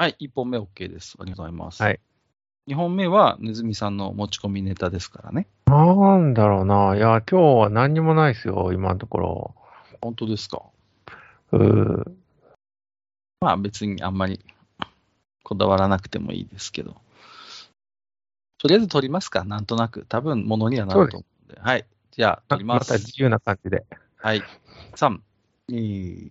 はい、1本目 OK です。ありがとうございます。はい。2本目は、ネズミさんの持ち込みネタですからね。なんだろうな。いや、今日は何にもないですよ、今のところ。本当ですか？うーまあ別にあんまりこだわらなくてもいいですけど。とりあえず取りますか、なんとなく。多分、ものにはなると思うんで。はい。じゃあ、ま取ります。た自由な感じで。はい。3、2、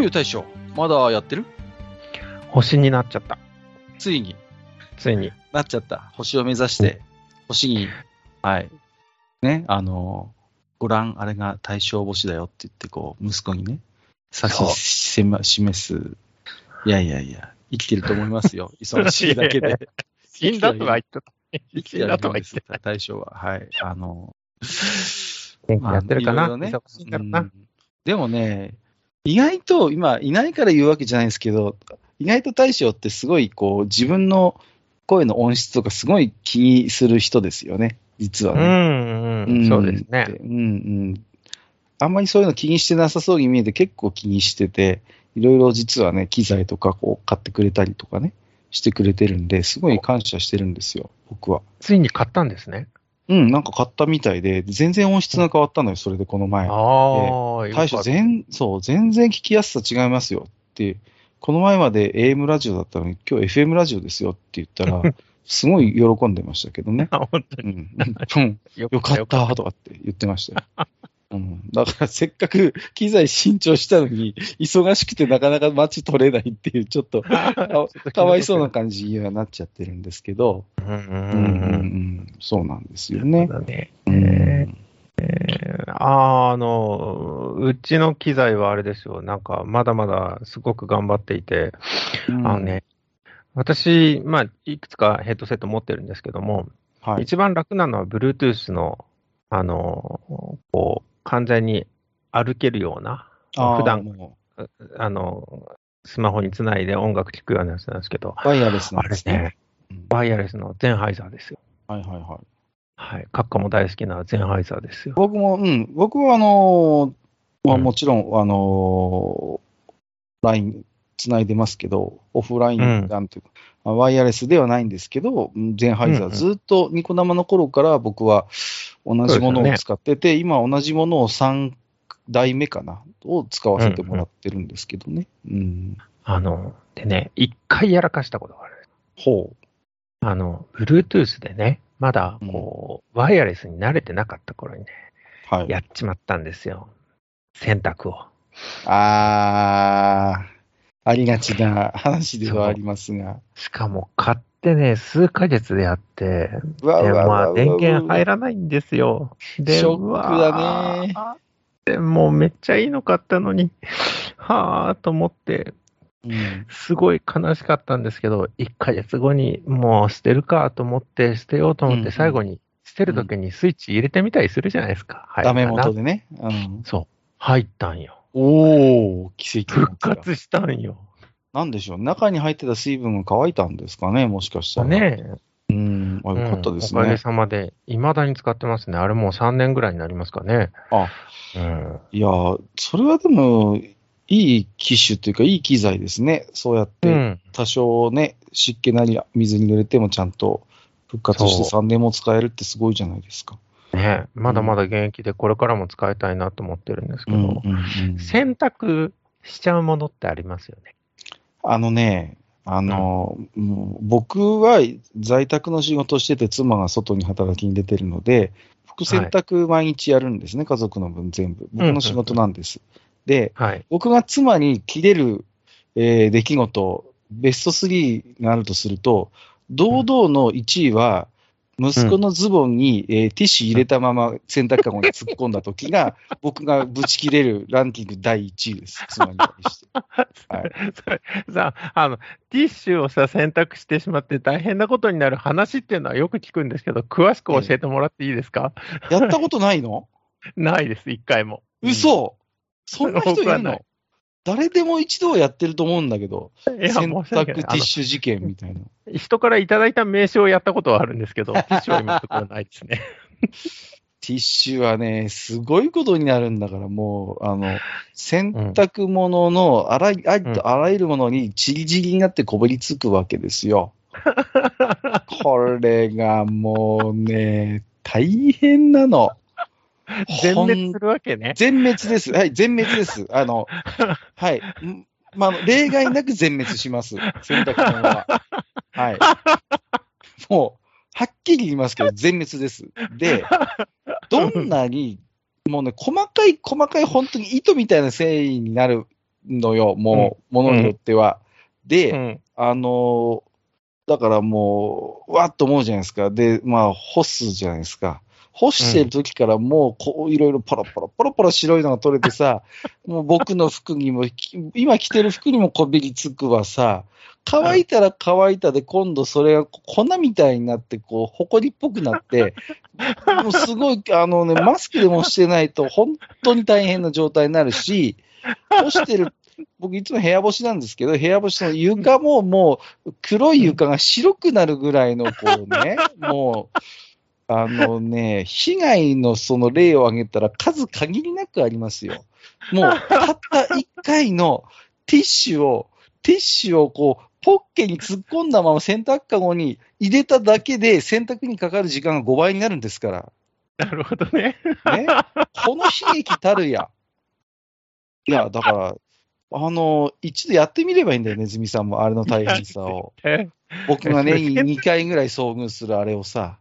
よいよ大将、まだやってる？星になっちゃった。ついに？ついに。なっちゃった。星を目指して、星に、はい。ね、あの、ご覧、あれが大将星だよって言って、こう、息子にね、指そうしせま示す。いやいやいや、生きてると思いますよ。忙しいだけで。死んだとは言ってた。生き死んだとは言ってた。大将は。はい。あの、元気にやってるかな、まあいろいろね忙しいんだろうな。うんでもね、意外と、今、いないから言うわけじゃないんですけど、意外と大将ってすごい、こう、自分の声の音質とかすごい気にする人ですよね、実はうね。ん、うん、そうですね。うんうん。あんまりそういうの気にしてなさそうに見えて結構気にしてて、いろいろ実はね、機材とかこう買ってくれたりとかね、してくれてるんで、すごい感謝してるんですよ、僕は。ついに買ったんですね。うん、なんか買ったみたいで、全然音質が変わったのよ、それでこの前。ああ、大将全、そう、全然聞きやすさ違いますよって、この前まで AM ラジオだったのに、今日 FM ラジオですよって言ったら、すごい喜んでましたけどね。あ、本当に。うん、よかったとかって言ってましたよ。うん、だからせっかく機材新調したのに、忙しくてなかなか街取れないっていう、ちょっと かかわいそうな感じにはなっちゃってるんですけど、うんうんそうなんですよね。そうだね。うんあーあの、うちの機材はあれですよ。なんか、まだまだすごく頑張っていて、うんあのね、私、まあ、いくつかヘッドセット持ってるんですけども、はい。一番楽なのは Bluetooth の、あの、こう、完全に歩けるような、普段、もあの、スマホにつないで音楽聴くようなやつなんですけど、うワイヤレスなんですね。ね、うんワイヤレスのゼンハイザーですよ。はいはいはい。はい。カッカも大好きなゼンハイザーですよ。僕も、うん、僕はあのーまあ、うんもちろん、あのー、LINE つないでますけど、オフライうんンなんていうか、まあワイヤレスではないんですけど、うんゼンハイザー、うんうんずっとニコ生の頃から僕は同じものを使ってて、今同じものを3代目かな、を使わせてもらってるんですけどね。うん。あの、でね、一回やらかしたことがある。ほあの、Bluetooth でね、まだ、こう、ワイヤレスに慣れてなかった頃にね、う。はい。やっちまったんですよ。選択を。あー、ありがちな話ではありますが。しかも、買ってね、数ヶ月でやって、うわわうわまあ、電源入らないんですよ。で、ショックだね。でもうめっちゃいいの買ったのに、はぁーと思って、うんすごい悲しかったんですけど、1ヶ月後にもう捨てるかと思って、捨てようと思って、うんうん最後に捨てるときにスイッチ入れてみたりするじゃないですか。はいダメ元でね。うん、そう。入ったんよ。おー、奇跡の復活したんよ。なんでしょう。中に入ってた水分が乾いたんですかね、もしかしたら。。ねうん。あ、え。よかったですうんおかげね。さまで、未だに使ってますね。あれもう3年ぐらいになりますかね。あ、うん。いやー、それはでも、いい機種っていうか、いい機材ですね。そうやっうて、ん。多少ね、湿気なり水に濡れてもちゃんと復活してそ3年も使えるってすごいじゃないですか。ねえまだまだ現役でこれからも使いたいなと思ってるんですけど、うんうんうん選択しちゃうものってありますよね。あのね、あの、もう僕は在宅の仕事をしてて、妻が外に働きに出てるので、僕洗濯毎日やるんですね、家族の分全部。僕の仕事なんです。で、はい。僕が妻に切れる、えー出来事、ベスト3があるとすると、堂々の1位は、息子のズボンに、えーティッシュ入れたまま洗濯かごに突っ込んだ時が、僕がブチ切れるランキング第1位です。妻に対して。はい。それさあの、ティッシュをさ、選択してしまって大変なことになる話っていうのはよく聞くんですけど、詳しく教えてもらっていいですか、やったことないの？ないです、一回も。嘘、そんな人いるの？誰でも一度はやってると思うんだけど、洗濯ティッシュ事件みたいな。人からいただいた名刺をやったことはあるんですけど、ティッシュは今のところないですね。ティッシュはね、すごいことになるんだから、もう、あの、洗濯物のあらいありとあらゆるものにちりぢりになってこぼりつくわけですよ。これがもうね、大変なの。全滅するわけね。全滅です。はい、全滅です。あの、はい。んまあ例外なく全滅します。洗濯物は。はい。もう、はっきり言いますけど、全滅です。で、どんなに、もうね、細かい、細かい、本当に糸みたいな繊維になるのよ、もう、ものによっては。で、うん。あのーだからもう、わっと思うじゃないですか。で、まあ、干すじゃないですか。干してる時からもう、こう、いろいろポロポロ、ポロポロ白いのが取れてさ、もう僕の服にも、き今着てる服にもこびりつくわさ、乾いたら乾いたで、今度それが粉みたいになって、こう、埃っぽくなって、もうすごい、あのね、マスクでもしてないと、本当に大変な状態になるし、干してる、僕いつも部屋干しなんですけど、部屋干しの床ももう黒い床が白くなるぐらいのこうね、もう、あのね、被害のその例を挙げたら数限りなくありますよ。もう、たった一回のティッシュを、ティッシュをこう、ポッケに突っ込んだまま洗濯かごに入れただけで洗濯にかかる時間が5倍になるんですから。なるほどね。ね。この悲劇たるや。いや、だから、あの、一度やってみればいいんだよね、ズミさんも、あれの大変さを。え僕が年に2回ぐらい遭遇するあれをさ、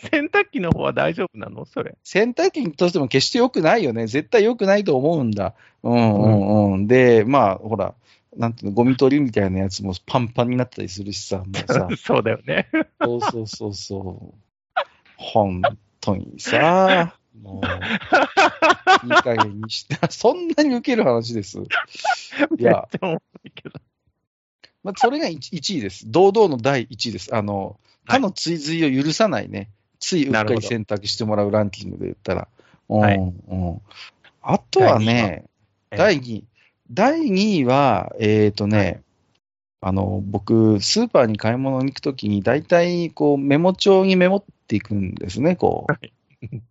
洗濯機の方は大丈夫なの？それ。洗濯機としても決して良くないよね。絶対良くないと思うんだ。うんうんうん。で、まあ、ほら、なんていうの、ゴミ取りみたいなやつもパンパンになったりするしさ、もうさ、そうだよね。そうそうそうそう。本当にさ、もう、いい加減にして、そんなに受ける話です。いや、めっちゃいけど。まあ、それが 1, 位です。堂々の第1位です。あの、他の追随を許さないね。ついうっかり選択してもらうランキングで言ったら。うんはいうん、あとはね、第第2位。第2位は、えっ、とね、あの、僕、スーパーに買い物に行くときに、大体、こう、メモ帳にメモっていくんですね、こう。はい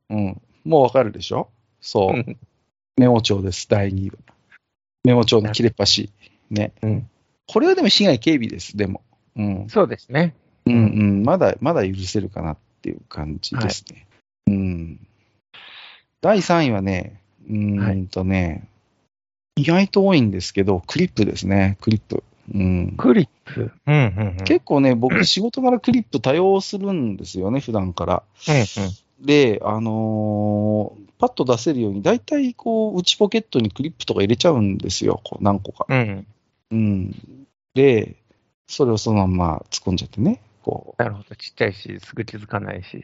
うん。もうわかるでしょ？そうう。んメモ帳です、第2位は。メモ帳の切れっ端。ね。うんこれはでも被害軽微です、でも。うん。そうですね。うんうん。まだ、まだ許せるかなっていう感じですね。うん。第3位はね、うーんとね、意外と多いんですけど、クリップですね、クリップ。うん。クリップ？うんうんうん。結構ね、僕、仕事柄クリップ多用するんですよね、普段から。うんで、あのーパッと出せるように、大体、こう、内ポケットにクリップとか入れちゃうんですよ、こう何個か。うん。うん。うん。で、それをそのまんま突っ込んじゃってね、こう、なるほど。ちっちゃいし、すぐ気づかないし。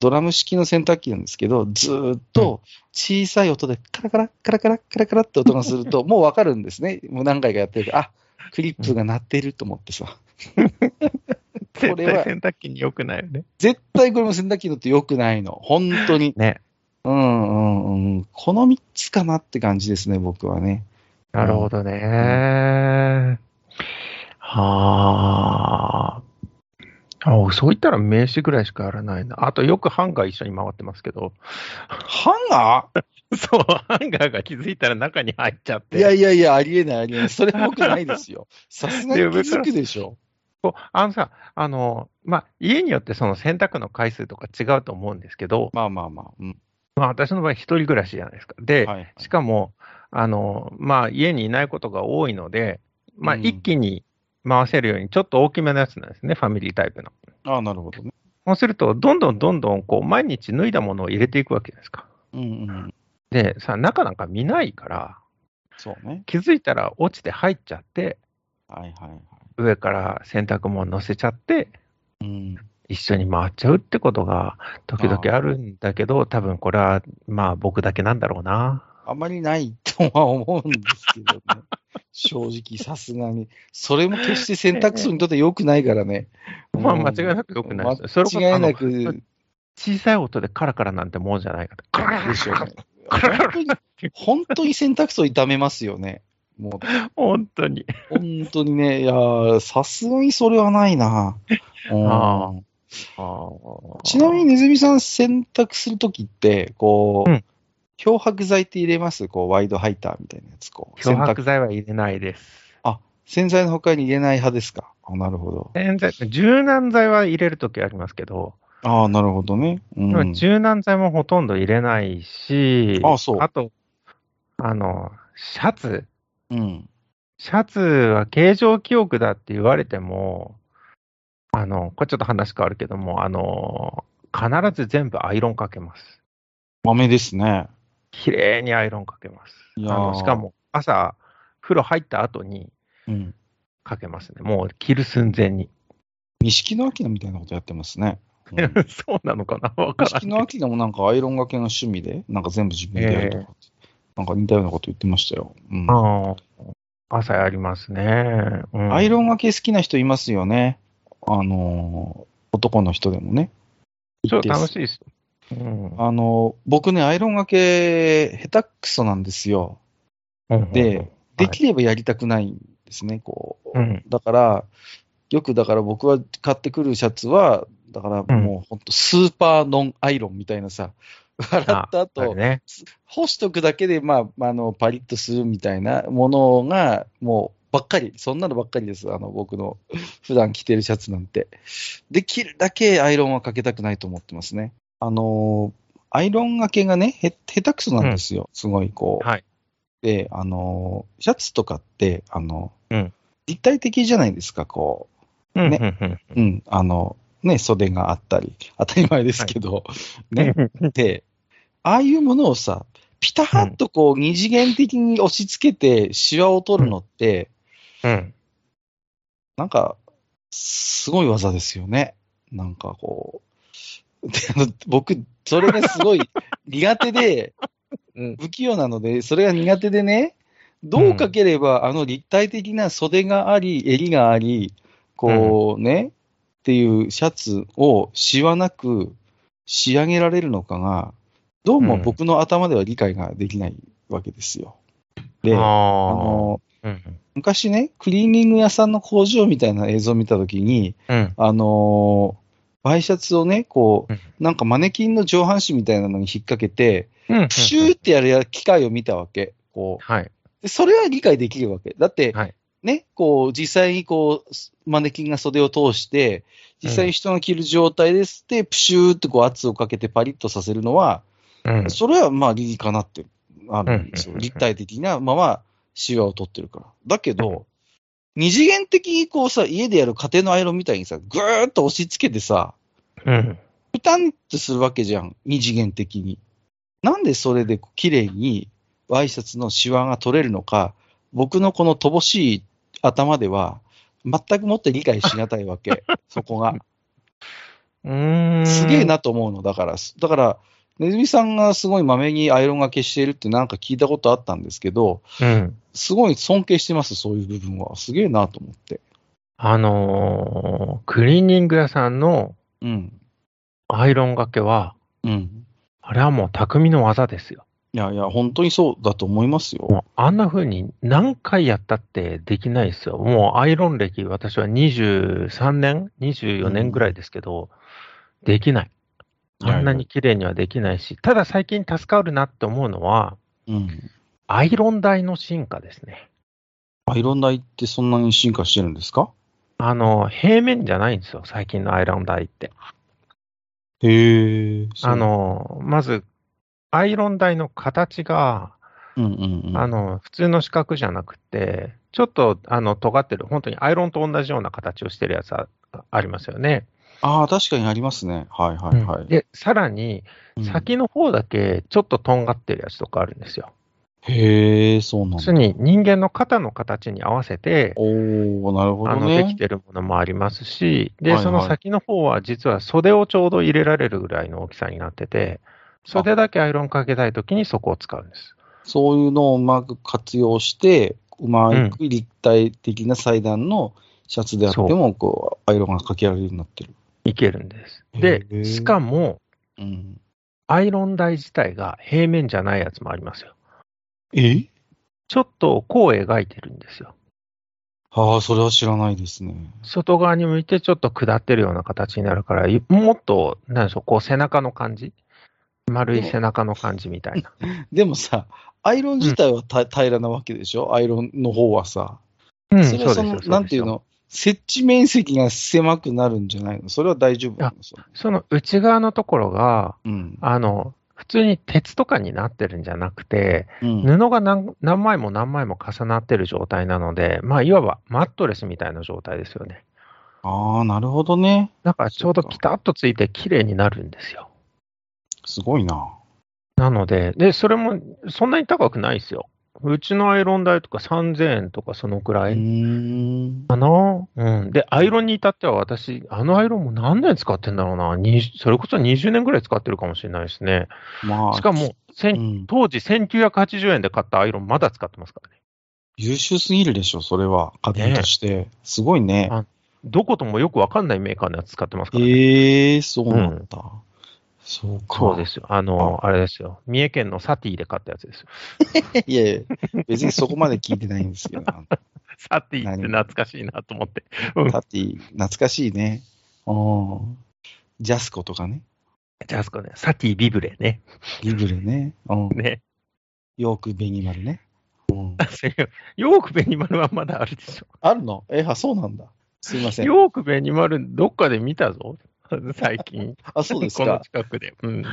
ドラム式の洗濯機なんですけど、ずーっと小さい音でカラカラ、カラカラ、カラカラって音がすると、もうわかるんですね。もう何回かやってるから、あ、クリップが鳴ってると思ってさ。絶れは対洗濯機に良くないよね。絶対これも洗濯機のって良くないの。本当に。ね。うんうんうん。この3つかなって感じですね、僕はね。なるほどね。はあ。あそう言ったら名刺ぐらいしかやらないな。あとよくハンガー一緒に回ってますけど。ハンガ そう、ハンガーが気づいたら中に入っちゃって。ーいやいやいや、ありえない、ありえない。それ僕ないですよ。さすがに気づくでしょ。あのさ、あの、まあ、家によってその洗濯の回数とか違うと思うんですけど、まあまあまあ。うん。まあ、私の場合一人暮らしじゃないですか。で、はい、はい。しかも、あの、まあ、家にいないことが多いので、まあ、うん一気に回せるように、ちょっと大きめのやつなんですね、ファミリータイプの。ああ、なるほどね。そうすると、どんどんどんどん、こう、毎日脱いだものを入れていくわけですか。うんうん。で、さ、中なんか見ないから、そうね。気づいたら落ちて入っちゃって、はいはいはい。上から洗濯物乗せちゃって、うん。一緒に回っちゃうってことが時々あるんだけど、多分これはまあ僕だけなんだろうな。あまりないとは思うんですけどね。正直、さすがに。それも決して選択肢にとって良くないからね。まあ間違いなく良くないです間違いなく、小さい音でカラカラなんてもんじゃないかと。カラカラでしょうね。本当に、本当に選択肢を痛めますよね。もう、本当に。本当にね、いやーさすがにそれはないな。うんあーちなみに、ネズミさん選択するときって、こう、うん漂白剤って入れます？こう、ワイドハイターみたいなやつ、こう。漂白剤は入れないです。洗剤の他に入れない派ですか？あなるほど。洗剤柔軟剤は入れるときありますけど、ああ、なるほどね。うん。柔軟剤もほとんど入れないし、あそうあと、あの、シャツ。うん。シャツは形状記憶だって言われても、あの、これちょっと話変わるけども、あの、必ず全部アイロンかけます。豆ですね。綺麗にアイロンかけます。いやしかも、朝、風呂入った後にうん。かけますね。もう着る寸前に。錦の明みたいなことやってますね。うん そうなのかな？わから錦ん。の明もなんかアイロンがけの趣味で、なんか全部自分でやるとかって、なんか似たようなこと言ってましたよ。うん。あー朝やりますね。うんアイロンがけ好きな人いますよね。あのー男の人でもね。超楽い。しいですよ。うんあのー僕ね、アイロンがけ下手くそなんですよ。で、できればやりたくないんですね、こう。うんだから、よくだから僕は買ってくるシャツは、だからもう本当スーパーノンアイロンみたいなさ、洗った後れ、ね。干しとくだけで、まあ、あの、パリッとするみたいなものが、もう、ばっかり、そんなのばっかりです。あの、僕の普段着てるシャツなんて。できるだけアイロンはかけたくないと思ってますね。あの、アイロンがけがね、へ、下手くそなんですよ。すごい、こう。はい。で、あの、シャツとかって、あの、うん立体的じゃないですか、こうんねうんうんう。うん、あの、ね、袖があったり、当たり前ですけど、ね。で、ああいうものをさ、ピタッとこう二次元的に押し付けてシワを取るのって、うん。なんか、すごい技ですよね。なんかこう。で あの僕、それがすごい苦手で、うん不器用なので、それが苦手でね、どうかければ、あの立体的な袖があり、襟があり、こうね、っていうシャツをしわなく仕上げられるのかが、どうも僕の頭では理解ができないわけですよ。で、ああの、あ。うん昔ね、クリーニング屋さんの工場みたいな映像を見たときに、うん。あのワイシャツをね、こうなんかマネキンの上半身みたいなのに引っ掛けて、うん。プシューってやるや機械を見たわけ。こう。はい。でそれは理解できるわけ。だって、はい。ね、こう、実際にこう、マネキンが袖を通して、実際に人が着る状態ですって、プシューってこう圧をかけてパリッとさせるのは、うん。それはまあ理にかなってあるんですよ。うん立体的なまま、シワを取ってるから。だけど、二次元的にこうさ、家でやる家庭のアイロンみたいにさ、ぐーっと押し付けてさ、うん。ピタンってするわけじゃん。二次元的に。なんでそれで綺麗にワイシャツのシワが取れるのか、僕のこの乏しい頭では、全くもって理解しがたいわけ。そこが。うーん。すげえ。なと思うの。だから、だから、ネズミさんがすごいまめにアイロンがけしているってなんか聞いたことあったんですけど、うん。すごい尊敬してます、そういう部分は。すげえなと思って。あのークリーニング屋さんのうん。アイロンがけは、うん。あれはもう匠の技ですよ。いやいや、本当にそうだと思いますよ。あんな風に何回やったってできないですよ。もうアイロン歴、私は23年 ?24 年ぐらいですけど、できない。あんなに綺麗にはできないし、ただ最近助かるなって思うのは、うん。アイロン台の進化ですね。アイロン台ってそんなに進化してるんですか？あの、平面じゃないんですよ、最近のアイロン台って。へえ。あ、の、まず、アイロン台の形が、うんうんうん。あの、普通の四角じゃなくて、ちょっと、あの、尖ってる、本当にアイロンと同じような形をしてるやつあありますよね。ああ、確かにありますね。はいはいはい。で、さらに、うん先の方だけちょっととんがってるやつとかあるんですよ。へえ、そうなんだ。要するに人間の肩の形に合わせて、おー、なるほあの、どね。できてるものもありますし、で、はいはいその先の方は実は袖をちょうど入れられるぐらいの大きさになってて、袖だけアイロンかけたいときにそこを使うんです。そういうのをうまく活用して、うまく立体的な裁断のシャツであっても、こう、アイロンがかけられるようになってる。いけるんです。へで、ーしかも、うん。アイロン台自体が平面じゃないやつもありますよ。え？ちょっとこう描いてるんですよ。ああ、それは知らないですね。外側に向いてちょっと下ってるような形になるから、いもっと、なんでしょう、こう背中の感じ？丸い背中の感じみたいな。でもさ、アイロン自体はた、平らなわけでしょ？アイロンの方はさ。うん、それはその、そうですよなんていうの？設置面積が狭くなるんじゃないの？それは大丈夫なの？その内側のところが、うん。あの、普通に鉄とかになってるんじゃなくて、うん。布が何何枚も何枚も重なってる状態なので、まあ、いわばマットレスみたいな状態ですよね。ああ、なるほどね。だからちょうどピタッとついて綺麗になるんですよ。すごいな。なので、で、それもそんなに高くないですよ。うちのアイロン代とか3000円とかそのくらうい。かな。うん。で、アイロンに至っては私、あのアイロンも何年使ってんだろうな。20それこそ20年ぐらい使ってるかもしれないですね。まあ、しかも、う千ん、当時1980円で買ったアイロンまだ使ってますからね。優秀すぎるでしょ、それは。家電として。すごいね。あどこともよくわかんないメーカーのやつ使ってますからね。ええー、そうなんだ。そうか。そうですよ。あの、あれですよ。三重県のサティで買ったやつですよ。いやいや、別にそこまで聞いてないんですけど。サティって懐かしいなと思って。うんタティ、懐かしいね。うん。ジャスコとかね。じゃあ、あそこね、サティビブレね。リブレね。うん。ね。ヨーク、ベニマルね。ヨークベニマルはまだあるでしょ。あるの？え、あ、そうなんだ。すいません。ヨークベニマル、どっかで見たぞ。最近。あ、そうですこのか。近くで。うん。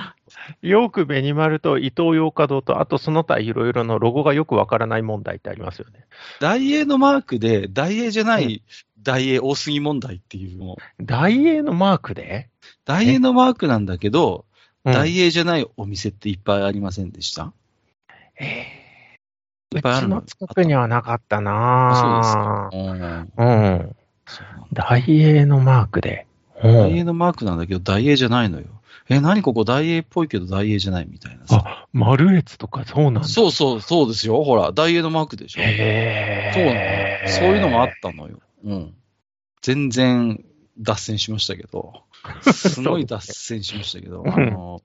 ヨークベニマルと伊東洋華堂と、あとその他いろいろのロゴがよくわからない問題ってありますよね。大英のマークで、大英じゃない大英多すぎ問題っていうの。大英のマークで、大英のマークなんだけど、うん大英じゃないお店っていっぱいありませんでした？えいっぱいあるの？うちの近くにはなかったあなそうですか。うん。ぁうん。大英のマークで。うん大英のマークなんだけど、大英じゃないのよ。え、何ここ大英っぽいけど大英じゃないみたいなさ。あ、マルエツとかそうなんだ。そうそう、そうですよ。ほら、大英のマークでしょ。へそうなの。そういうのがあったのよ。うん。全然脱線しましたけど、すごい脱線しましたけど、うんあの、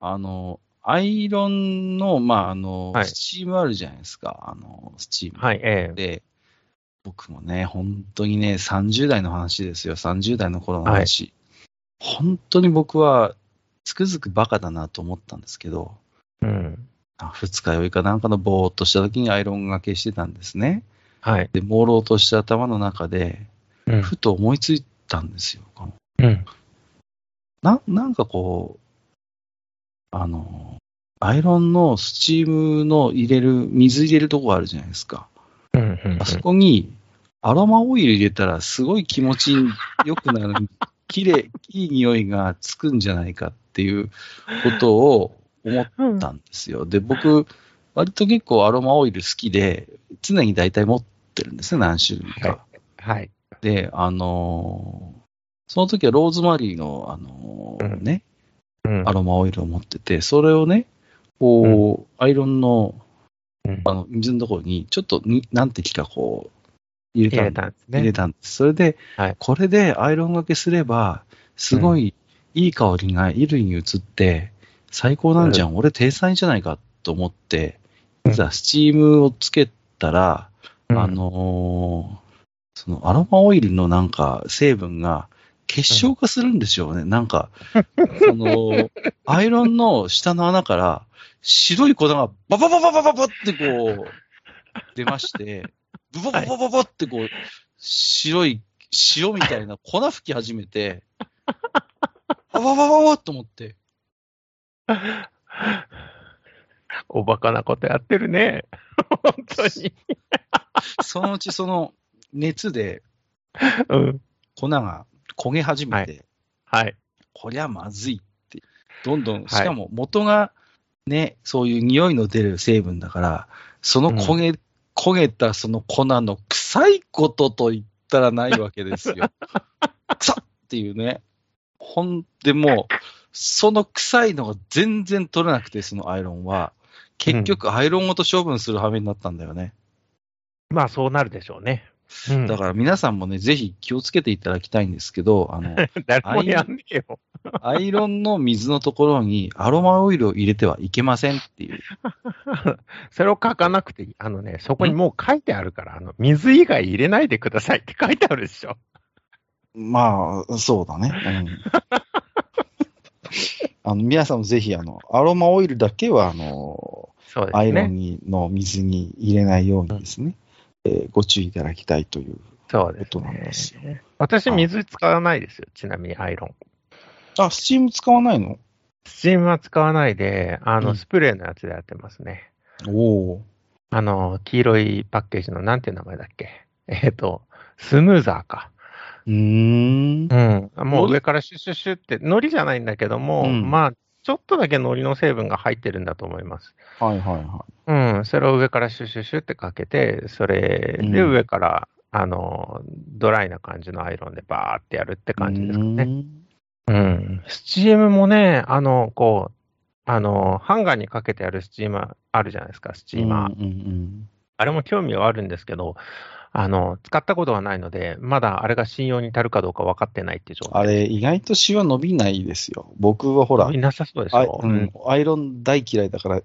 あの、アイロンの、まあ、あの、はいスチームあるじゃないですか。あの、スチーム。はい、ええ。で、僕もね、本当にね、30代の話ですよ。30代の頃の話。本当に僕は、つくづくバカだなと思ったんですけど、うん。あ二日酔いかなんかのぼーっとした時にアイロンがけしてたんですね。はい。で、朦朧とした頭の中で、うん。ふと思いついたんですよ。うん。ななんかこう、あの、アイロンのスチームの入れる、水入れるとこあるじゃないですか。うん。うんあそこにアロマオイル入れたらすごい気持ちよくなる、綺麗、いい匂いがつくんじゃないかっていうことを思ったんですよ。で、僕、割と結構アロマオイル好きで、常に大体持ってるんですね、何種類か。はい。で、あのーその時はローズマリーの、あのーうん。ね、うん。アロマオイルを持ってて、それをね、こう、アイロンのうん。あの水のところに、ちょっとに何滴かこう、入れ入たんですね。入れたんです。それで、はい。これでアイロンがけすれば、すごいいい香りが衣類に移って、最高なんじゃん、俺、天才じゃないかと思って、うん。実はスチームをつけたら、うん。あのーそのアロマオイルのなんか成分が結晶化するんでしょうね。なんか、その、アイロンの下の穴から白い粉がバババババババってこう、出まして、ブバババババってこう、白い、塩みたいな粉吹き始めて、バババババと思って、おバカなことやってるね。本当に。そのうちその熱でうん。粉が焦げ始めて、はい。こりゃまずいって、どんどん、しかも元がね、そういう匂いの出る成分だから、その焦げ、焦げたその粉の臭いことと言ったらないわけですよ。臭っっていうね。ほんでもう、その臭いのが全然取れなくて、そのアイロンは。結局、アイロンごと処分する羽目になったんだよね。まあそうなるでしょうね。うんだから皆さんもね、ぜひ気をつけていただきたいんですけど、あの、誰もやんねえよ。アイロンの水のところにアロマオイルを入れてはいけませんっていう。それを書かなくていい。あのね、そこにもう書いてあるから、あの、水以外入れないでくださいって書いてあるでしょ。まあ、そうだね。うん、あの皆さんもぜひ、あの、アロマオイルだけは、あの、ね。アイロンにの水に入れないようにですね、えーご注意いただきたいというそうでことなんすですよ。ね。私、水使わないですよ。ちなみにアイロン。あ、スチーム使わないの？スチームは使わないで、あの、うんスプレーのやつでやってますね。おお。あの、黄色いパッケージの、なんていう名前だっけ？えっ、と、スムーザーか。うーん。うん。もう上からシュッシュッシュって、海苔じゃないんだけども、うんまあ、ちょっとだけ海苔の成分が入ってるんだと思います。はいはいはうん。それを上からシュッシュッシュってかけて、それでうん上から、あの、ドライな感じのアイロンでバーってやるってい。感じですかね。うーんうん。スチームもね、あの、こう、あの、ハンガーにかけてあるスチーマーあるじゃないですか、スチーマー。うんうんあれも興味はあるんですけど、あの、使ったことはないので、まだあれが信用に足るかどうか分かってないっていう状態。あれ、意外とシワ伸びないですよ。僕はほら、いなさそうでしあょ。うん、アイロン大嫌いだから、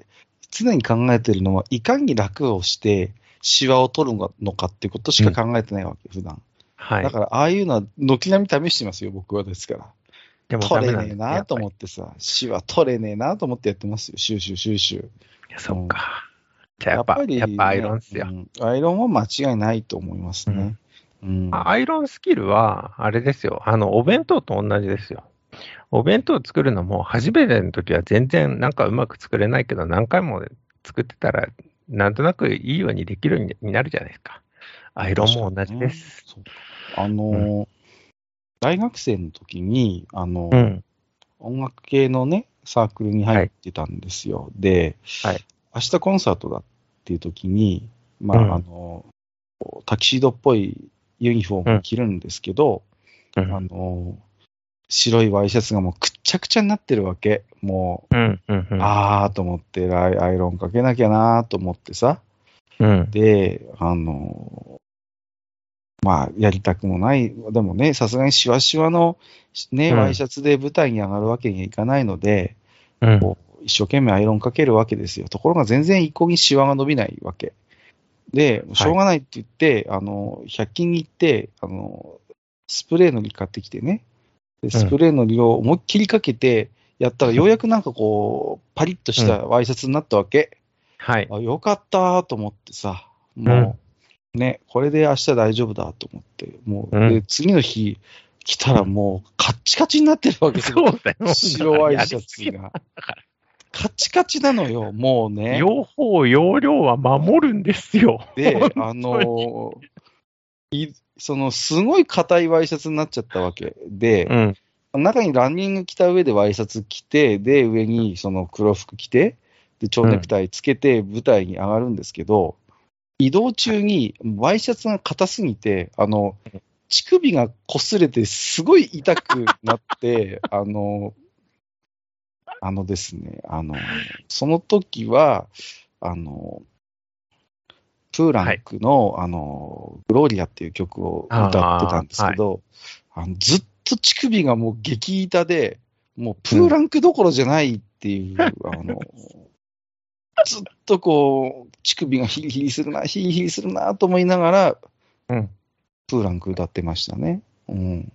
常に考えてるのは、いかに楽をして、シワを取るのかっていうことしか考えてないわけ、普段。はいだ。から、ああいうのは、軒並み試してますよ、僕はですから。でもダ取れねえメなと思っってさ、シワ取れねえなと思ってやってますよ、シューシューシューシュー。て。そうか。じゃあやっぱ、りやっぱアイロンっすよ。うんアイロンは間違いないと思いますね。うん。あアイロンスキルは、あれですよ。あの、お弁当と同じですよ。お弁当を作るのも、初めての時は全然なんかうまく作れないけど、何回も作ってたら、なんとなくいいようにできるようになるじゃないですか。アイロンも同じです。そうあのー大学生の時に、あのーうん。音楽系のね、サークルに入ってたんですよ。で、はい明日コンサートだっていう時に、まあ、うんあの、タキシードっぽいユニフォームを着るんですけど、うんあの、白いワイシャツがもうくっちゃくちゃになってるわけ。もうん。うん。う、うん。あーと思ってアイ、ロンかけなきゃなーと思ってさ。うん。で、あの、まあ、やりたくもない。でもね、さすがにシワシワの、ね、うんワイシャツで舞台に上がるわけにはいかないので、うん。こう一生懸命アイロンかけるわけですよ。ところが全然一向にシワが伸びないわけ。で、しょうがないって言って、あの、100均に行って、あの、スプレーのり買ってきてね。でスプレーのりを思いっきりかけて、やったらようやくなんかこう、パリッとしたワイシャツになったわけ。はい。あよかったと思ってさ、もう、ね、これで明日大丈夫だと思って、もう、うんで次の日来たらもうカッチカチになってるわけですよ。そうだよ。白ワイシャツが。カチカチなのよ、もうぎね。用法、用量は守るんですよ。で、あのいその、すごい硬いワイシャツになっちゃったわけで、うん。中にランニング着た上でワイシャツ着て、で、上にその黒服着て、で、蝶ネクタイつけて舞台に上がるんですけど、移動中にワイシャツが硬すぎて、あの、乳首が擦れてすごい痛くなって、あの、あのですね、あの、その時は、あの、プーランクの、あの、グローリアっていう曲を歌ってたんですけど、あのずっと乳首がもう激痛で、もうプーランクどころじゃないっていう、あの、ずっとこう、乳首がヒリヒリするな、ヒリヒリするなと思いながら、うんプーランク歌ってましたね。うん。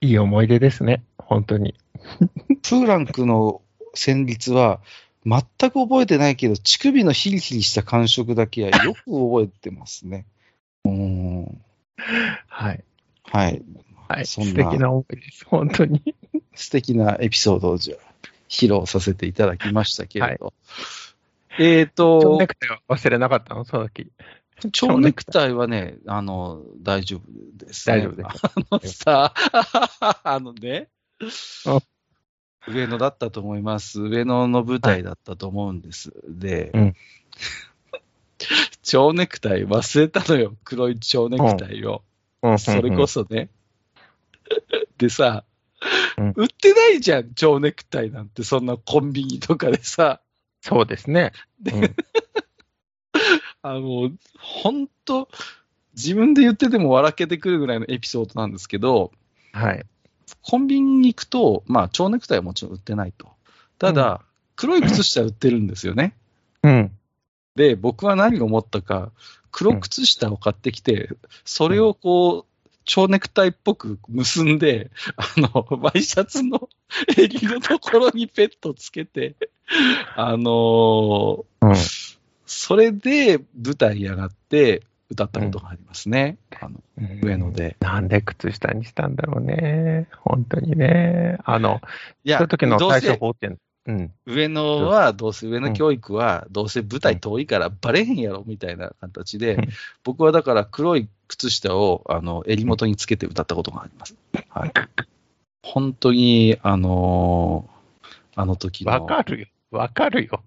いい思い出ですね。本当に。プーランクの旋律は、全く覚えてないけど、乳首のヒリヒリした感触だけは よく覚えてますね。うん。はい。はい。はい。そんな素敵な思い出です。本当に。素敵なエピソードをじゃあ披露させていただきましたけれど。えっ、蝶とネ、クタイは忘れなかったの？その時。蝶ネクタイはね、あの、大丈夫です、ね。大丈夫です。あのさ、あのねうん、上野だったと思います。上野の舞台だったと思うんです。で、うん 蝶ネクタイ忘れたのよ。黒い蝶ネクタイを。うんそれこそね。でさ、うん売ってないじゃん、蝶ネクタイなんて、そんなコンビニとかでさ。そうですね。うん あの、本当自分で言ってても笑けてくるぐらいのエピソードなんですけど、はい。コンビニに行くと、まあ、蝶ネクタイはもちろん売ってないと。ただ、黒い靴下売ってるんですよね。うん。で、僕は何を思ったか、黒靴下を買ってきて、それをこう、蝶ネクタイっぽく結んで、あの、ワイシャツの襟のところにペットつけて、あのーうん。それで舞台上がって歌ったことがありますね。あの上野で。なんで靴下にしたんだろうね。本当にね。あの、いそういう時の対処せ法って、うん。上野は、どうせ上野教育は、どうせ舞台遠いからバレへんやろみたいな形で、うん僕はだから黒い靴下をあの襟元につけて歌ったことがあります。はい、本当に、あのーあの時の、わかるよ。わかるよ。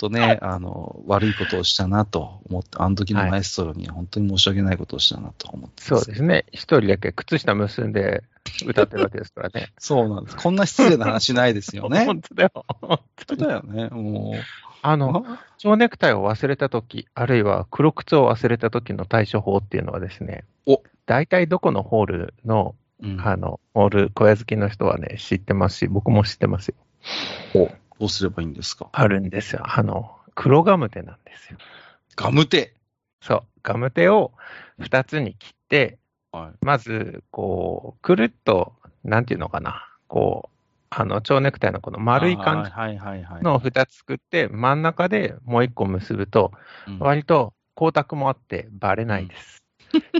とね、あの、悪いことをしたなと思って、あの時のマエストロには本当に申し訳ないことをしたなと思って。そうですね。一人だけ靴下結んで歌ってるわけですからね。そうなんです。こんな失礼な話ないですよね。本当だよ。本当だよね。もう。あの、蝶ネクタイを忘れたとき、あるいは黒靴を忘れたときの対処法っていうのはですね、お大体どこのホールの、うんあの、ホール、小屋好きの人はね、知ってますし、僕も知ってますよ。どうすればいいんですか？あるんですよ。あの、黒ガムテなんですよ。ガムテ？そう。ガムテを2つに切って、はい。まず、こう、くるっと、なんていうのかな、こう、あの、蝶ネクタイのこの丸い感じ。の2つ作って、真ん中でもう1個結ぶと、うん割と光沢もあってバレないです。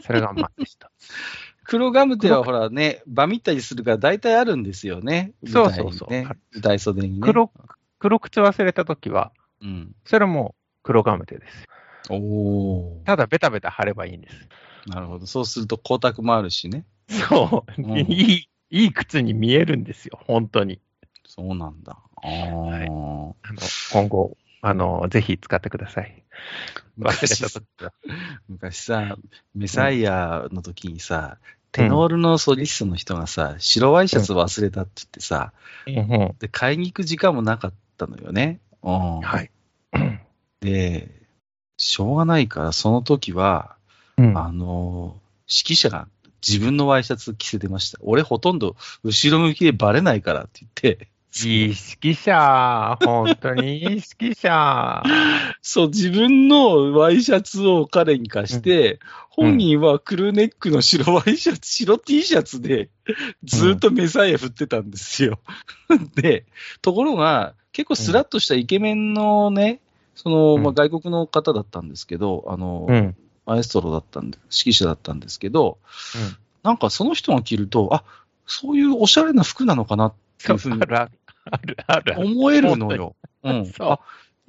それがまず一つ。黒ガムテはほらね、場見たりするから大体あるんですよね。そうそうそうね。舞台袖にね。黒、黒靴忘れたときは、うん。それも黒ガムテです。おお。ただベタベタ貼ればいいんです。なるほど。そうすると光沢もあるしね。そう、うんいい、いい靴に見えるんですよ、本当に。そうなんだ。ああ、いあの今後、あの、ぜひ使ってください。昔。昔さ、メサイアの時にさ、テノールのソリストの人がさ、白ワイシャツ忘れたって言ってさ、で、買いに行く時間もなかったのよね。うん。はい。で、しょうがないから、その時は、うんあの、指揮者が自分のワイシャツ着せてました。俺ほとんど後ろ向きでバレないからって言って、いい指揮者、本当にいい指揮者。そう、自分のワイシャツを彼に貸して、本人はクルーネックの白ワイシャツ、白 T シャツで、ずっとメサイア振ってたんですよ。で、ところが、結構スラッとしたイケメンのね、その、まあ、うん外国の方だったんですけど、あの、うん。マエストロだったんで、指揮者だったんですけど、うんなんかその人が着ると、あ、そういうおしゃれな服なのかなっていうふう。思えるのよ。うん。あ、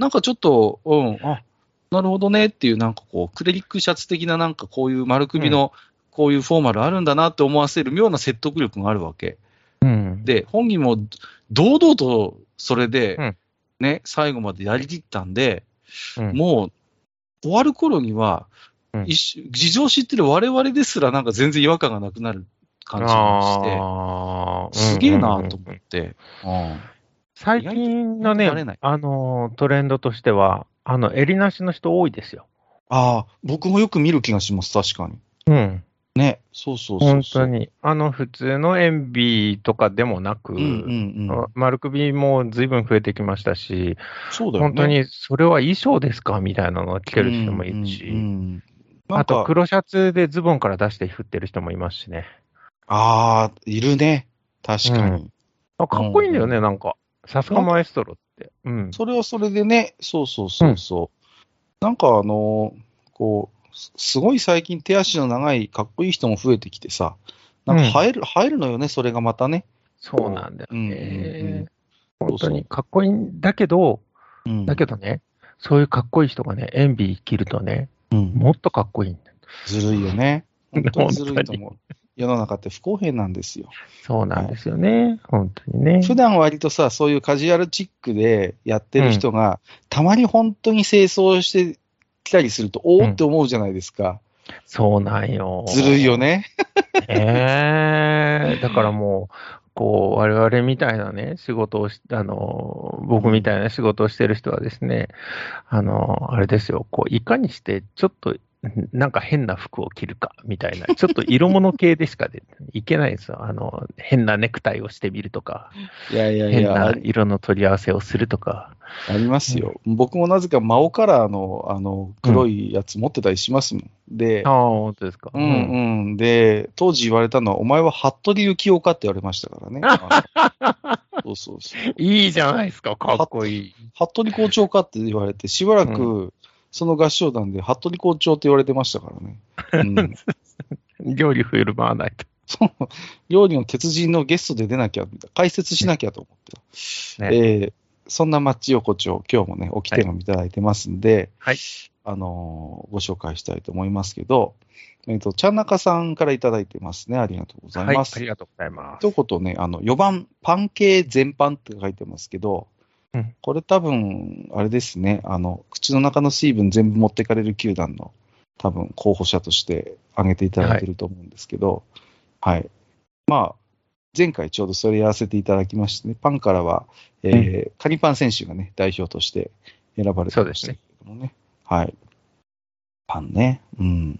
なんかちょっと、うん、あ、なるほどねっていう、なんかこう、クレリックシャツ的ななんかこういう丸首の、こういうフォーマルあるんだなって思わせる妙な説得力があるわけ。うん。で、本人も堂々とそれでうん、ね、最後までやりきったんで、うん。もう、終わる頃には、うん。事情を知ってる我々ですらなんか全然違和感がなくなる感じがして、すげえなと思って。うん最近のねあのー、トレンドとしては、あの、襟なしの人多いですよ。ああ、僕もよく見る気がします、確かに。うん。ね、そうそうそう本。当に。あの、普通の塩ビとかでもなく、うんうんうん。丸首も随分増えてきましたし、そうだよね。本当にそれは衣装ですかみたいなのを着てる人もいるし、うんうんうんなんあとか、黒シャツでズボンから出して振ってる人もいますしね。ああ、いるね。確かに。あかっこいいんだよね、うんなんか。さすがマエストロって。うん。それはそれでね、そうそうそうそう。なんかあの、こう、すすごい最近手足の長いかっこいい人も増えてきてさ、なんか映える、映えるのよね、それがまたね。そうなんだようんうんね。うん本当にかっこいいんだけど、うんだけどね、そういうかっこいい人がね、エンビー着るとね、うんもっとかっこいいんだよ。ずるいよね。本当にずるいと思う。い世の中って不公平なんですよ。そうなんですよね。本当にね。普段割とさ、そういうカジュアルチックでやってる人が、たまに本当に清掃してきたりすると、おおって思うじゃないですか。そうなんよ。ずるいよね。ええだからもう、こう、我々みたいなね、仕事をし、あの、僕みたいな仕事をしてる人はですね、あの、あれですよ、こう、いかにして、ちょっと、なんか変な服を着るか、みたいな、ちょっと色物系でしかでいけないんですよ。あの、変なネクタイをしてみるとか、いやいやい変や、な色の取り合わせをするとか。ありますよ。僕もなぜかマオカラーのあの黒いやつ持ってたりしますもん。であ、あ、本当ですか。うんうん。で、当時言われたのは、お前は服部幸男かって言われましたからね。そうそうそう。いいじゃないですか、かっこいい。服部校長かって言われて、しばらく、その合唱団で服部校長って言われてましたからね。うん、料理振る舞わないと。そう料理の鉄人のゲストで出なきゃ、解説しなきゃと思ってた。ねえーそんなマッチ横丁、今日もね、置き手紙いただいてますんで、はいあのーご紹介したいと思いますけど、えっ、と、ちゃんなかさんからいただいてますね。ありがとうございはい、あます。りがとうございます。一言ね、あの、4番、パン系全般って書いてますけど、うんこれ多分、あれですね、あの、口の中の水分全部持ってかれる球団の多分候補者として挙げていただいてると思うんですけど、はい。まあ、前回ちょうどそれやらせていただきましてね、パンからは、えーカニパン選手がね、代表として選ばれてましたけれどもね。はい。パンね。うん。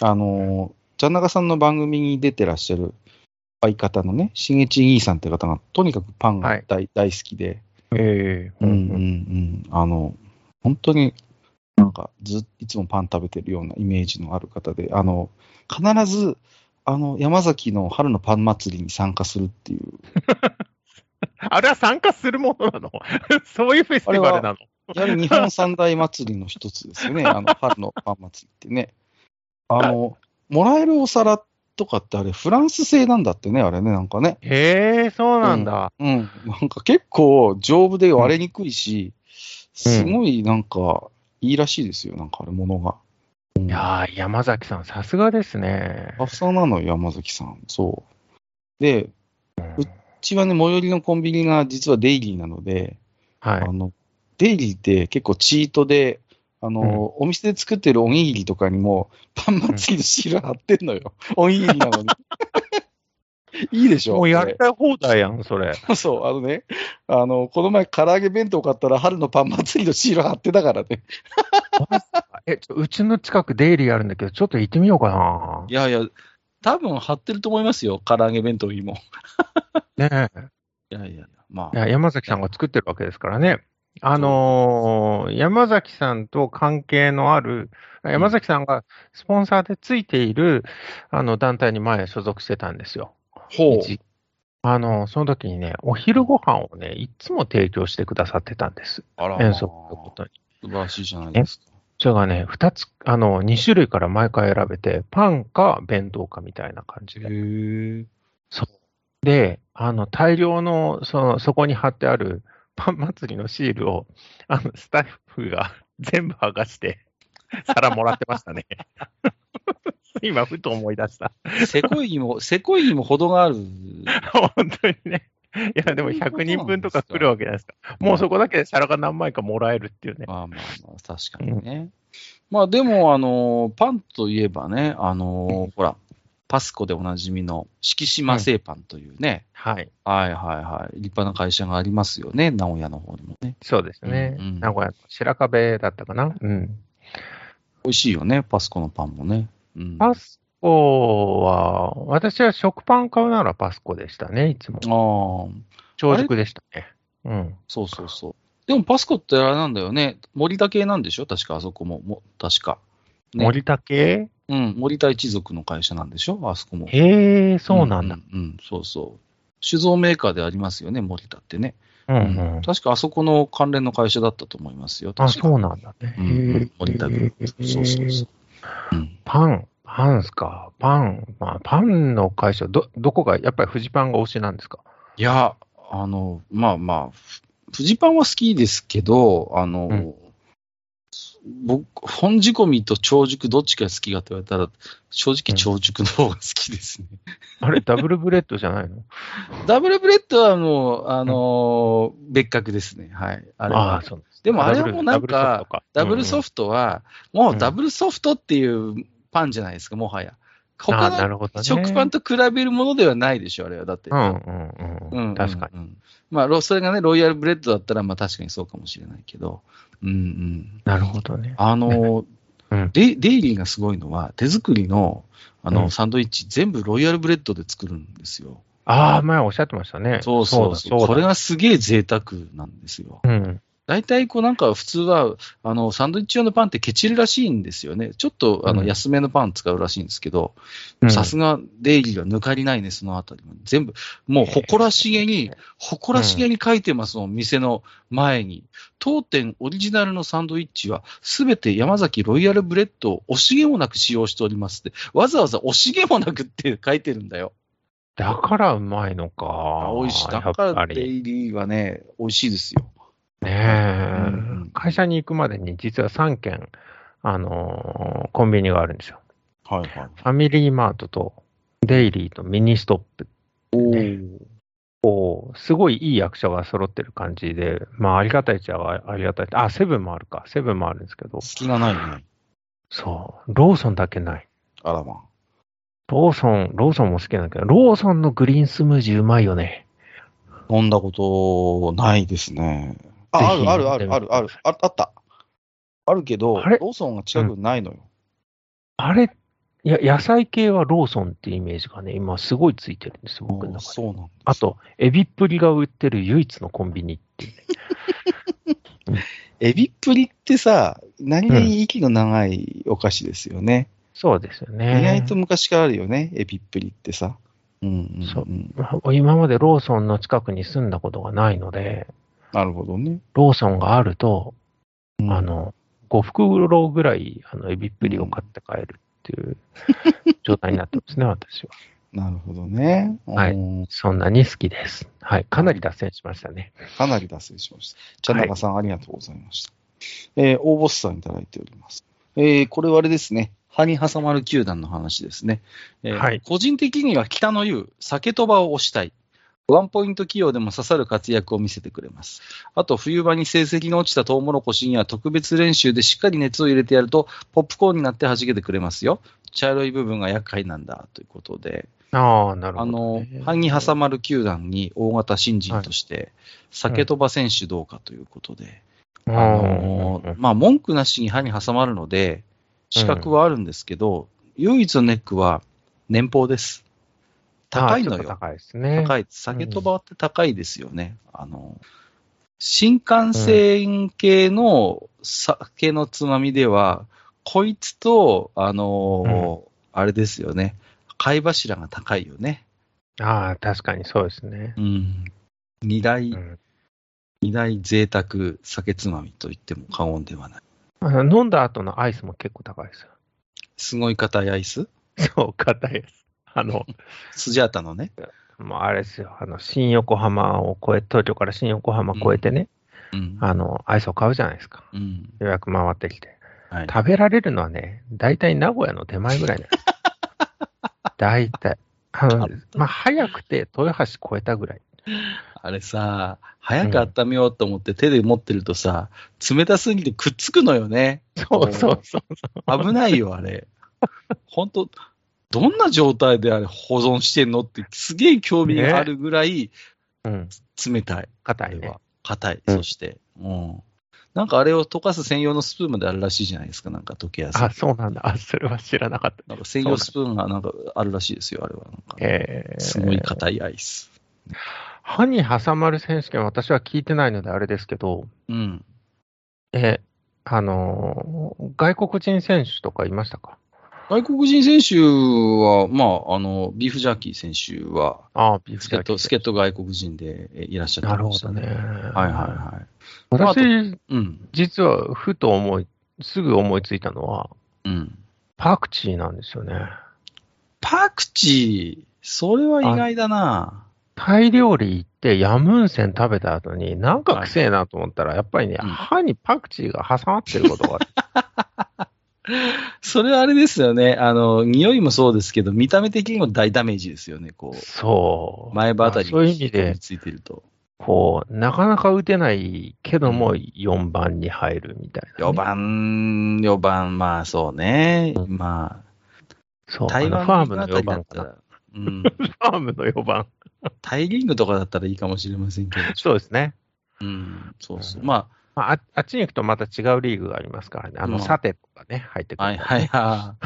あのー、ジャンナガさんの番組に出てらっしゃる相方のね、しげち兄さんって方が、とにかくパンが大,、大好きで、ええうんうんうん。あの、本当になんかずいつもパン食べてるようなイメージのある方で、あの、必ず、あの、山崎の春のパン祭りに参加するっていう、あれは参加するものなの？そういうフェスティバルなの？やはり日本三大祭りの一つですよね、あの、春のパン祭りってね。あの、もらえるお皿とかってあれ、フランス製なんだってね、あれね、なんかね。へえ、そうなんだ。うん。なんか結構丈夫で割れにくいし、すごいなんかいいらしいですよ、なんかあれ、ものが。うんいやー、山崎さん、さすがですね。ふさなのよ、山崎さん。そう。で、うちはね、最寄りのコンビニが実はデイリーなので、はいあ。の、デイリーって結構チートで、あの、お店で作ってるおにぎりとかにも、パン祭りのシール貼ってんのよ。おにぎりなのに。いいでしょ？もうやりたい放題やん、それ。そうあのね、あの、この前唐揚げ弁当買ったら春のパン祭りのシール貼ってたからね。え、ちょうちの近くデイリーあるんだけど、ちょっと行ってみようかいやいや、多分貼ってると思いますよ、唐揚げ弁当にも。な。ねいやいや、まえ。いや山崎さんが作ってるわけですからね。あのー山崎さんと関係のある、山崎さんがスポンサーでついている、あの団体に前所属してたんですよ。ほ一あの、その時にね、お昼ご飯をね、いつも提供してくださってたんです。あら、遠足のことに。素晴らしいじゃないですか。それがね、二つ、あの、二種類から毎回選べて、パンか弁当かみたいな感じへで。ーで、あの、大量の、その、そこに貼ってあるパン祭りのシールを、あの、スタッフが 全部剥がして、皿もらってましたね。今、ふと思い出した。せこいにも、せこいにも程がある。本当にね。いや、でも100人分とか来るわけじゃないですか。もうそこだけで皿が何枚かもらえるっていうね。まあまあまあ、確かにね。まあでも、あの、パンといえばね、あの、ほら、パスコでおなじみの敷島製パンというね、はい。はいはいはい、立派な会社がありますよね、名古屋の方にもね。そうですね。うんうん名古屋の白壁だったかな？うん。美味しいよね、パスコのパンもね。うん、パスコは、私は食パン買うならパスコでしたね、いつも。ああ、長熟でしたね。うん。そうそうそう。でもパスコってあれなんだよね、森田系なんでしょ？確かあそこも、も確か。ね森田系？うん、森田一族の会社なんでしょ？あそこも。へえ、そうなんだ。うん、うんそうそう。酒造メーカーでありますよね、森田ってね。うんうん。確かあそこの関連の会社だったと思いますよ。あ、確かそうなんだね。うん森田グループ。そうそうそう。うん、パン、パンっすか？パン、まあ、パンの会社、ど、どこが、やっぱりフジパンが推しなんですか？いや、あの、まあまあ、ふフジパンは好きですけど、あの、うん僕、本仕込みと超熟どっちが好きかって言われたら、正直超熟の方が好きですね。あれ、ダブルブレッドじゃないの？ダブルブレッドはもう、あのー別格ですね。はい。あれは。あ、そうでもあれはもうなんか、ダブルソトフトは、もうダブルソフトっていうパンじゃないですか、もはや。他の。食パンと比べるものではないでしょ、あれは。だって。うんうんううんん。確かに。に。まあ、ロそれがね、ロイヤルブレッドだったら、まあ確かにそうかもしれないけど。うんうん。なるほどね。あの、うんデイリーがすごいのは、手作りの、あの、うんサンドイッチ、全部ロイヤルブレッドで作るんですよ。ああ、前おっしゃってましたね。そうそうそう。だこれがすげえ贅沢なんですよ。うん。大体こうなんか普通は、あの、サンドイッチ用のパンってケチるらしいんですよね。ちょっとあのうん安めのパン使うらしいんですけど、うんさすがデイリーは抜かりないね、そのあたりも。全部、もう誇らしげに、誇らしげに書いてますもん、店の前に。当店オリジナルのサンドイッチは、すべて山崎ロイヤルブレッドを惜しげもなく使用しておりますって、わざわざ惜しげもなくって書いてるんだよ。だからうまいのか。美味しい。だからデ。イリーはね、美味しいですよ。ねえ、うん会社に行くまでに実は3軒、あのーコンビニがあるんですよ。はいはい。ファミリーマートと、デイリーとミニストップ。おーこうすごいいい役者が揃ってる感じで、まあありがたいっちゃありがたい。あ、セブンもあるか。セブンもあるんですけど、隙がないね。そう、ローソンだけない。あらま。ローソン、ローソンも好きなんだけど、ローソンのグリーンスムージーうまいよね。飲んだことないですね。あ、あるあるあるあるある。ああった。あるけど、ローソンが近くにないのよ。あれ、いや、野菜系はローソンっていうイメージがね、今すごいついてるんですよ、僕の中で。そうなんあと、エビっぷりが売ってる唯一のコンビニっていうね。エビっぷりってさ、何気に息の長いお菓子ですよね。そうですよね。意外と昔からあるよね、エビっぷりってさ。うんうん、うん。そう今までローソンの近くに住んだことがないので、なるほどね。ローソンがあると、うんあ、の、5袋ぐらい、あの、エビっぷりを買って帰るっていう 状態になってますね、私は。なるほどね。はいうんそんなに好きです。はい。かなり脱線しましたね。かなり脱線しました。茶中さん、ありがとうございました。えー、大ボスさんいただいております。えー、これはあれですね。歯に挟まる球団の話ですね。えーはい個人的には北の湯、酒とばを推したい。ワンポイント企業でも刺さる活躍を見せてくれます。あと、冬場に成績の落ちたトウモロコシには特別練習でしっかり熱を入れてやると、ポップコーンになって弾けてくれますよ。茶色い部分が厄介なんだということで、ああ、なるあほど、のね。、ハンギ挟まる球団に大型新人として、酒飛ば選手どうかということで、ああのーまあ、文句なしに歯に挟まるので、資格はあるんですけど、唯一のネックは年俸です。高いのよ。高いですね。高い。酒飛ばって高いですよね。あの、新幹線系の酒のつまみでは、こいつと、あのーあれですよね。貝柱が高いよね。ああ、確かにそうですね。うん。二大、うん二大贅沢酒つまみと言っても過言ではない。あの飲んだ後のアイスも結構高いですよ。すごい硬いアイス？そう、硬いです。あの、スジャータのね。もうあれですよ。あの、新横浜を越え、東京から新横浜越えてね、うん。あの、アイスを買うじゃないですか。うん。予約回ってきて。はい。食べられるのはね、大体名古屋の手前ぐらいなんです。大体。あのまあ、早くて豊橋越えたぐらい。あれさ、早く温めようと思って手で持ってるとさ、冷たすぎてくっつくのよね。そうそうそう。危ないよ、あれ。本当どんな状態であれ保存してんのってすげえ興味があるぐらいうん。冷たい。硬いね。硬い。うんそして、うん。なんかあれを溶かす専用のスプーンまであるらしいじゃないですか、なんか溶けやすい。あ、そうなんだ。あ、それは知らなかった。なんか専用スプーンがなんかあるらしいですよ、あれは。えー、すごい硬いアイス。歯に挟まる選手権、私は聞いてないのであれですけど、うん。え、あのー外国人選手とかいましたか？外国人選手は、まあ、あの、ビーフジャーキー選手は、ああ、ビーフ助っ人、助っト。人外国人でえいらっしゃってなるほどましたね。ね。はいはいはい。私、うん。実はふと思い、すぐ思いついたのは、うん。パクチーなんですよね。パクチー、それは意外だな。タイ料理行っってヤムンセン食べた後に、なんか臭えなと思ったら、やっぱりね、うん歯にパクチーが挟まってることがあって、それはあれですよね。あの、匂いもそうですけど、見た目的にも大ダメージですよね。こそう。う、前歯あたりそういう意味で、ついてると。こう、なかなか打てないけども、4番に入るみたいな、4。番、4番、まあそうね。うんまそう、あ、台湾ファームの4あたりだ番かな。うん、ファームの4 番。タイリングとかだったらいいかもしれませんけど。そうですね。うん、そうそう。うんままあ、ああっちに行くとまた違うリーグがありますからね。あの、うんサテとかね、入ってくあ、る、はいはいは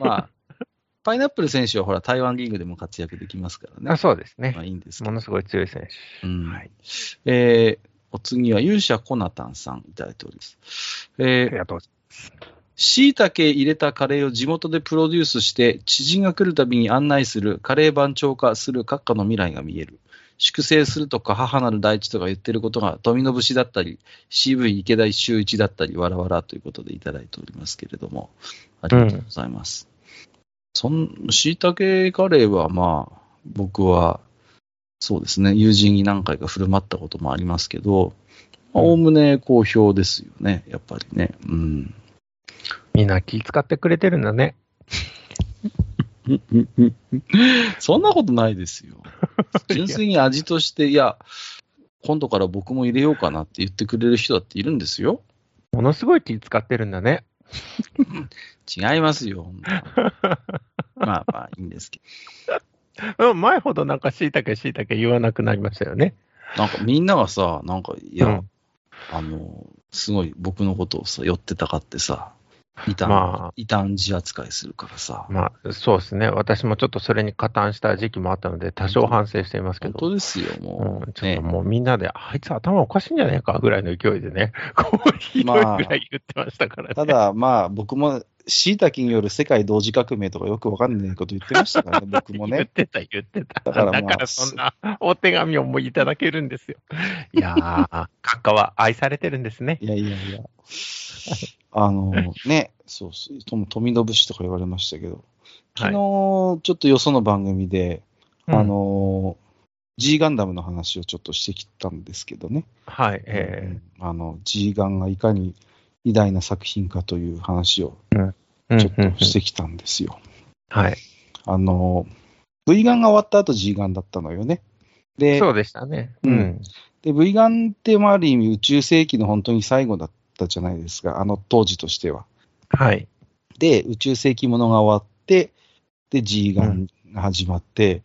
い。まあ、パイナップル選手はほら、台湾リーグでも活躍できますからね。あそうですねまあ。いいんです。ものすごい強い選手。うんはい。えーお次は勇者コナタンさんいただいております。あえー、りがとうございます。椎茸入れたカレーを地元でプロデュースして、知人が来るたびに案内するカレー番長化する閣下の未来が見える。粛清するとか母なる大地とか言ってることが富の節だったり、渋い池田修一だったり、わらわらということでいただいておりますけれども、ありがとうございます。そん、椎茸カレーはまあ、僕は、そうですね、友人に何回か振る舞ったこともありますけど、まあおおむね好評ですよね、やっぱりね。うん。みんな気使ってくれてるんだね。そんなことないですよ。純粋に味として、いや、今度から僕も入れようかなって言ってくれる人だっているんですよ。ものすごい気使ってるんだね。違いますよ。まあまあ、いいんですけうん前ほどなんか椎茸椎茸言わなくなりましたよね。ど。なんかみんながさ、なんか、いや、うんあの、すごい僕のことをさ、寄ってたかってさ、異端、まあ異端児扱いするからさ。まあ、そうですね。私もちょっとそれに加担した時期もあったので、多少反省していますけ本ど。当ですよ、もうん、う。ねちょっともうみんなで、あいつ頭おかしいんじゃないかぐらいの勢いでね、こう、ひどいぐらい言ってましたからね。ただ、まあ、僕も、椎茸による世界同時革命とかよくわかんないこと言ってましたからね、僕もね。言ってた、言ってた。だからまあそんなお手紙をもういただけるんですよ。いやー、閣下は愛されてるんですね。いやいやいや。あの、ね、そうそう、とも富の節とか言われましたけど、昨日、ちょっとよその番組で、あうん、の、G ガンダムの話をちょっとしてきたんですけどね。はい、えあの、G ガンがいかに偉大な作品かという話をー、ちょっとしてきたんですよ。はい。あの、V ガンが終わった後 G ガンだったのよね。で、そうでしたね。ううんん。で V ガンってまあある意味宇宙世紀の本当に最後だったじゃないですか、あの当時としては。はい。で、宇宙世紀ものが終わって、で、G ガンが始まって、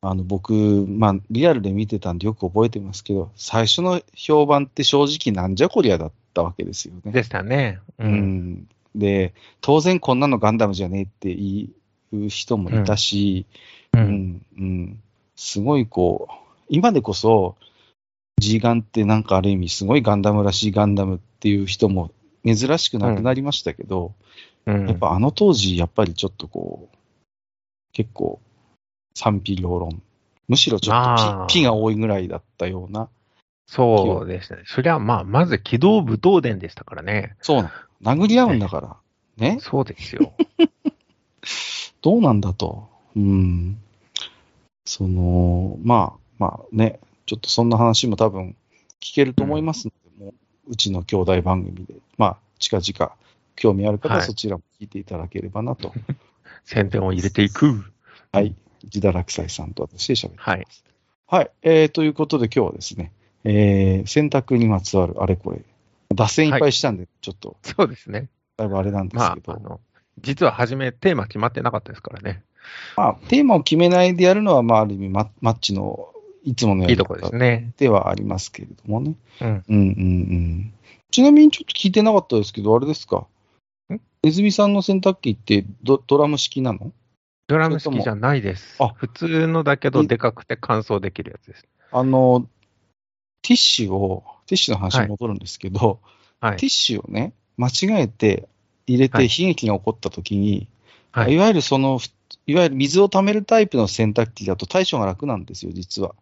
あの、僕、まあ、リアルで見てたんでよく覚えてますけど、最初の評判って正直なんじゃこりゃだったわけですよね。でしたね。う。うんん。で、当然こんなのガンダムじゃねえって言う人もいたし、う。うんん、うん。すごいこう、今でこそ、G ガンってなんかある意味すごいガンダムらしいガンダムっていう人も珍しくなくなりましたけど、うんやっぱあの当時、やっぱりちょっとこう、結構賛否両論。むしろちょっとピピが多いぐらいだったような。そうでしたね。そりゃ、まあ、まず機動武闘伝でしたからね。そうなの。殴り合うんだから。ね そうですよ。どうなんだと。うん。その、まあ、まあね、ちょっとそんな話も多分聞けると思いますので、もう、うちの兄弟番組で、まあ、近々、興味ある方ははいそちらも聞いていただければなと。宣伝を入れていく。はい。自堕落斎さんと私で喋ってます。はい。はい。えー、ということで今日はですね、えー、洗濯にまつわるあれこれ、脱線いっぱいしたんで、ちょっと、そうですね。だいぶあれなんですけ、ど、まああの、実は初めテーマ決まってなかったですからね。まあ、テーマを決めないでやるのは、まあ、ある意味マ、マッチのいつものいいとこです方ね。ではありますけれどもね。うん。うんうんうん。ちなみにちょっと聞いてなかったですけど、あれですか？ん？ネズミさんの洗濯機ってドドラム式なの？ドラム式じゃないです。あ普通のだけどでかくて乾燥できるやつです。あの、ティッシュを、ティッシュの話に戻るんですけど、はいティ。ッシュをね、間違えて入れてはい悲劇が起こった時に、、はいい。わゆるその、いわゆる水を溜めるタイプの洗濯機だと対処が楽なんですよ、実は。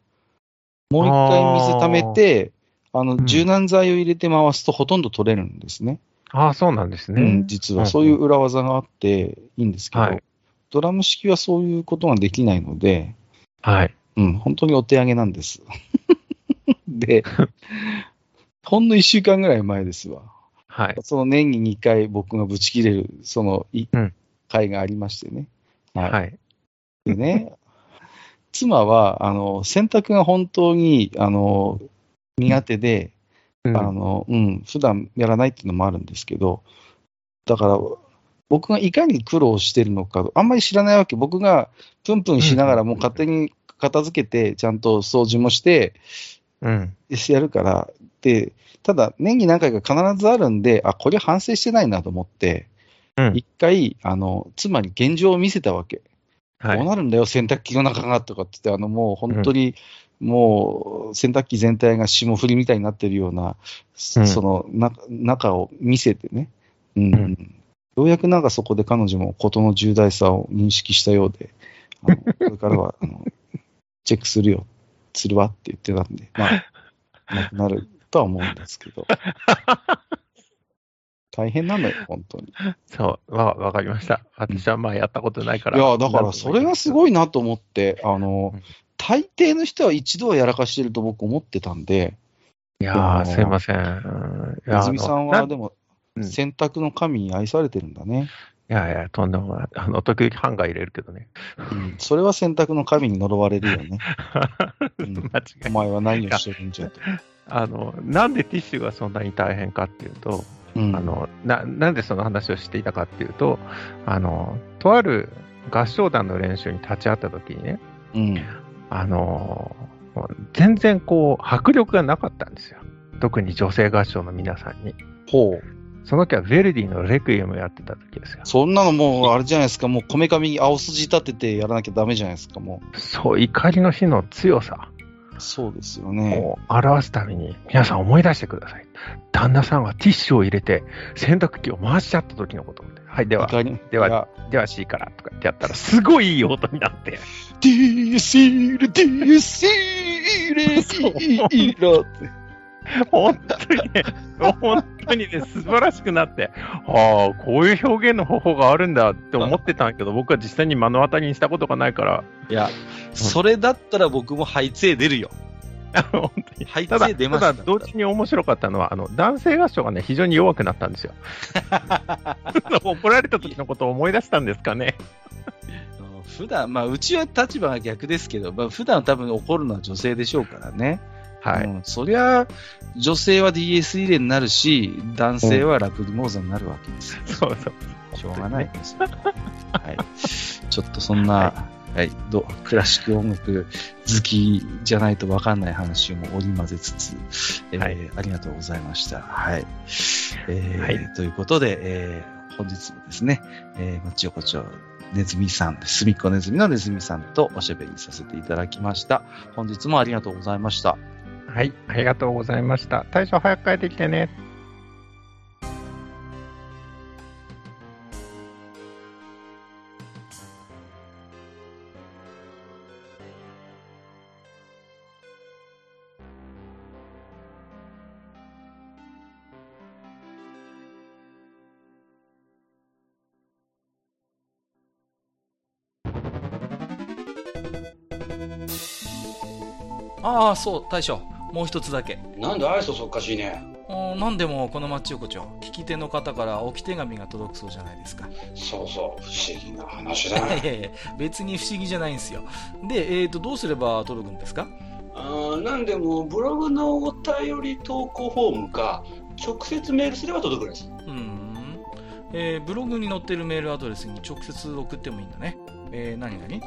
もう一回水溜めて、あの、ん柔軟剤を入れて回すとほとんど取れるんですね。ああ、そうなんですね。うん、実はそういう裏技があっていいんですけど、はいドラム式はそういうことができないので、はい。うん、本当にお手上げなんです。で、ほんの一週間ぐらい前ですわ。はい。その年に2回僕がブチ切れる、そのい、うん回がありましてね。はい。はい。でね、妻は、あの、洗濯が本当に、あの、苦手で、うんあの、うん、普段やらないっていうのもあるんですけど、だから、僕がいかに苦労してるのか、あんまり知らないわけ。僕がプンプンしながらもう勝手に片付けて、ちゃんと掃除もして、うん。やるから、で、ただ、年に何回か必ずあるんで、あ、これ反省してないなと思って、うん一回、あの、妻に現状を見せたわけ。はい。こう。なるんだよ、洗濯機の中がとかって言って、あの、もう本当に、もう、洗濯機全体が霜降りみたいになってるような、うん。そのな中を見せてね、うん、うん。ようやくなんかそこで彼女も事の重大さを認識したようで、あのこれからは、あの、チェックするよ、するわって言ってたんで、まあ、なくなるとは思うんですけど。大変なのよ、本当に。いそう、わ、わかりました。私はまあやったことないから。や、だからそれがすい。ごいなと思って、あのうん、大抵の人は一度はやらかしてると僕思ってたんで、いやー、すいません。泉さんはでもうん、洗濯の神に愛されてるんだね。いやいや、とんでもない。あの、時々ハンガー入れるけどね。うん、それは洗濯の神に呪われるよね。うん間違いお前は何をしてるんじゃと。あの、なんでティッシュがそんなに大変かっていうと、うんあの、な、なんでその話をしていたかっていうと、あの、とある合唱団の練習に立ち会った時にね、うん。あの、全然こう、迫力がなかったんですよ。特に女性合唱の皆さんに。ほう。その時はヴェルディのレクイエムをやってた時ですよ。そんなのもう、あれじゃないですか、もうこめかみに青筋立ててやらなきゃダメじゃないですか、もそう、怒りの火の強さう。そうですよね。を表すために、皆さん思い出してください。旦那さんはティッシュを入れて、洗濯機を回しちゃった時のこと。はい、では、ではでは C から。とかってやったら、すごいいい音になって、ディーシール、ディーシール、いい色って。本当にね、本当にね、素晴らしくなって、ああ、こういう表現の方法があるんだって思ってたんだけど、僕は実際に目の当たりにしたことがないから、いや、それだったら僕もハイツェ出るよ。本当に。ハイツただ、たただ同時に面白かったのは、あの、男性合唱がね、非常に弱くなったんですよ。怒られた時のことを思い出したんですかね。普段、まあ、うちは立場が逆ですけど、まあ、普段多分怒るのは女性でしょうからね。はい。うんそりゃ、女性は DS 入れになるし、男性はラクリモーザになるわけですよ。そうそう。しょうがないですよ。はい。ちょっとそんな、はい、どクラシック音楽好きじゃないとわかんない話も織り交ぜつつ、えーはいありがとうございました。はい。えーはいということで、えー本日もですね、えー、まちよこちょネズミさん、すみっこネズミのネズミさんとおしゃべりさせていただきました。本日もありがとうございました。はい、ありがとうございました。大将早く帰ってきてね。ああ、そう、大将。もう一つだけ。なんで愛想そっかしいね。おなんでもこの町横丁、聞き手の方から置き手紙が届くそうじゃないですか。そうそう、不思議な話だ いやね。いや別に不思議じゃないんですよ。で、えーと、どうすれば届くんですか？あーなんでも、ブログのお便り投稿フォームか、直接メールすれば届くらしい。うーん。えーブログに載ってるメールアドレスに直接送ってもいいんだね。えー、何々